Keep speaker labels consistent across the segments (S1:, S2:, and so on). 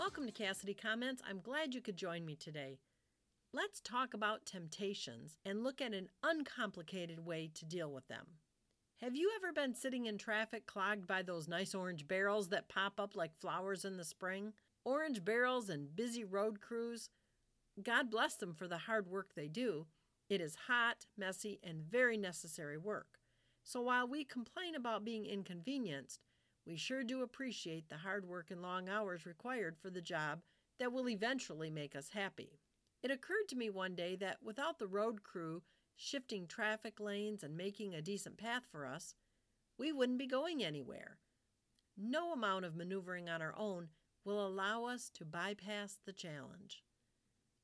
S1: Welcome to Cassidy Comments. I'm glad you could join me today. Let's talk about temptations and look at an uncomplicated way to deal with them. Have you ever been sitting in traffic clogged by those nice orange barrels that pop up like flowers in the spring? Orange barrels and busy road crews? God bless them for the hard work they do. It is hot, messy, and very necessary work. So while we complain about being inconvenienced, we sure do appreciate the hard work and long hours required for the job that will eventually make us happy. It occurred to me one day that without the road crew shifting traffic lanes and making a decent path for us, we wouldn't be going anywhere. No amount of maneuvering on our own will allow us to bypass the challenge.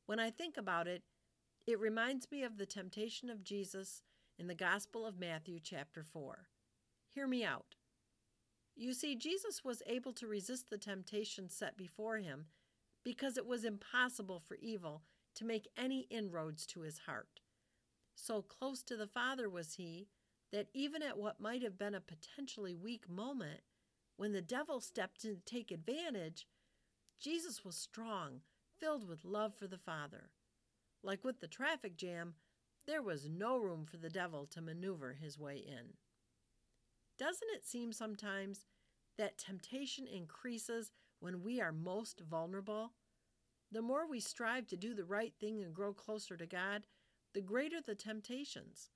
S1: When I think about it, it reminds me of the temptation of Jesus in the Gospel of Matthew, chapter 4. Hear me out. You see, Jesus was able to resist the temptation set before him because it was impossible for evil to make any inroads to his heart. So close to the Father was he that even at what might have been a potentially weak moment, when the devil stepped in to take advantage, Jesus was strong, filled with love for the Father. Like with the traffic jam, there was no room for the devil to maneuver his way in. Doesn't it seem sometimes that temptation increases when we are most vulnerable? The more we strive to do the right thing and grow closer to God, the greater the temptations.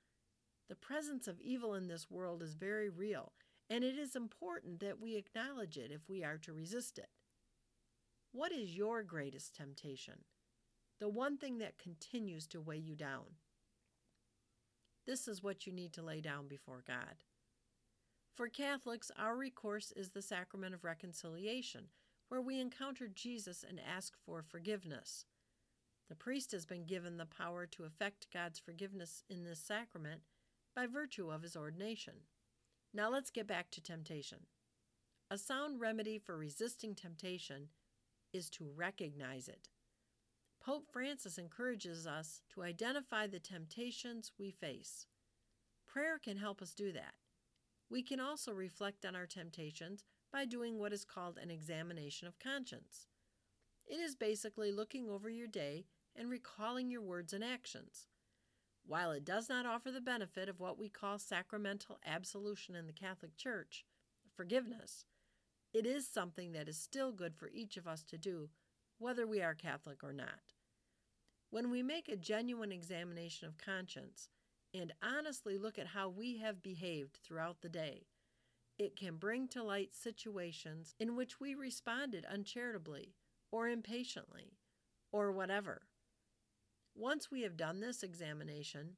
S1: The presence of evil in this world is very real, and it is important that we acknowledge it if we are to resist it. What is your greatest temptation? The one thing that continues to weigh you down. This is what you need to lay down before God. For Catholics, our recourse is the sacrament of reconciliation, where we encounter Jesus and ask for forgiveness. The priest has been given the power to effect God's forgiveness in this sacrament by virtue of his ordination. Now let's get back to temptation. A sound remedy for resisting temptation is to recognize it. Pope Francis encourages us to identify the temptations we face. Prayer can help us do that. We can also reflect on our temptations by doing what is called an examination of conscience. It is basically looking over your day and recalling your words and actions. While it does not offer the benefit of what we call sacramental absolution in the Catholic Church, forgiveness, it is something that is still good for each of us to do, whether we are Catholic or not. When we make a genuine examination of conscience, and honestly look at how we have behaved throughout the day, it can bring to light situations in which we responded uncharitably or impatiently or whatever. Once we have done this examination,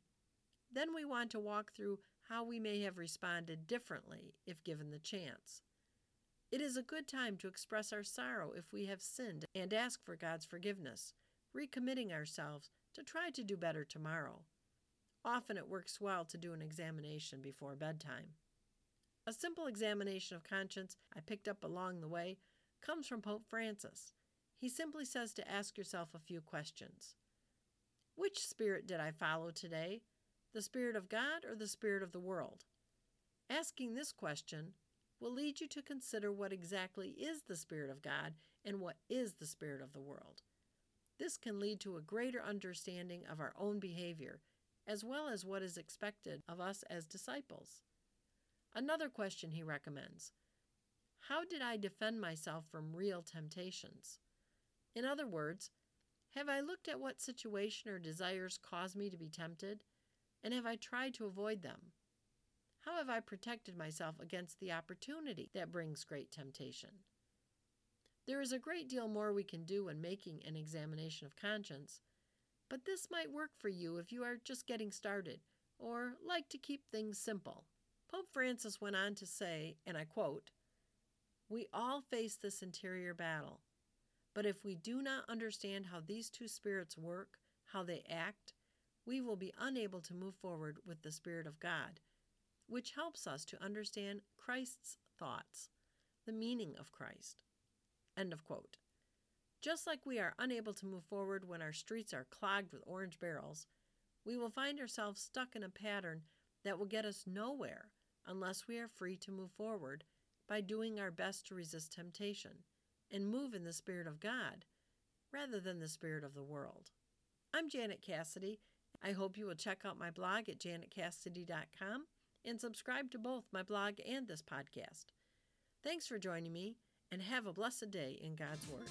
S1: then we want to walk through how we may have responded differently if given the chance. It is a good time to express our sorrow if we have sinned and ask for God's forgiveness, recommitting ourselves to try to do better tomorrow. Often it works well to do an examination before bedtime. A simple examination of conscience I picked up along the way comes from Pope Francis. He simply says to ask yourself a few questions. Which spirit did I follow today? The spirit of God or the spirit of the world? Asking this question will lead you to consider what exactly is the spirit of God and what is the spirit of the world. This can lead to a greater understanding of our own behavior as well as what is expected of us as disciples. Another question he recommends How did I defend myself from real temptations? In other words, have I looked at what situation or desires cause me to be tempted, and have I tried to avoid them? How have I protected myself against the opportunity that brings great temptation? There is a great deal more we can do when making an examination of conscience, but this might work for you if you are just getting started or like to keep things simple. Pope Francis went on to say, and I quote, We all face this interior battle, but if we do not understand how these two spirits work, how they act, we will be unable to move forward with the Spirit of God, which helps us to understand Christ's thoughts, the meaning of Christ. End of quote. Just like we are unable to move forward when our streets are clogged with orange barrels, we will find ourselves stuck in a pattern that will get us nowhere unless we are free to move forward by doing our best to resist temptation and move in the Spirit of God rather than the Spirit of the world. I'm Janet Cassidy. I hope you will check out my blog at janetcassidy.com and subscribe to both my blog and this podcast. Thanks for joining me, and have a blessed day in God's Word.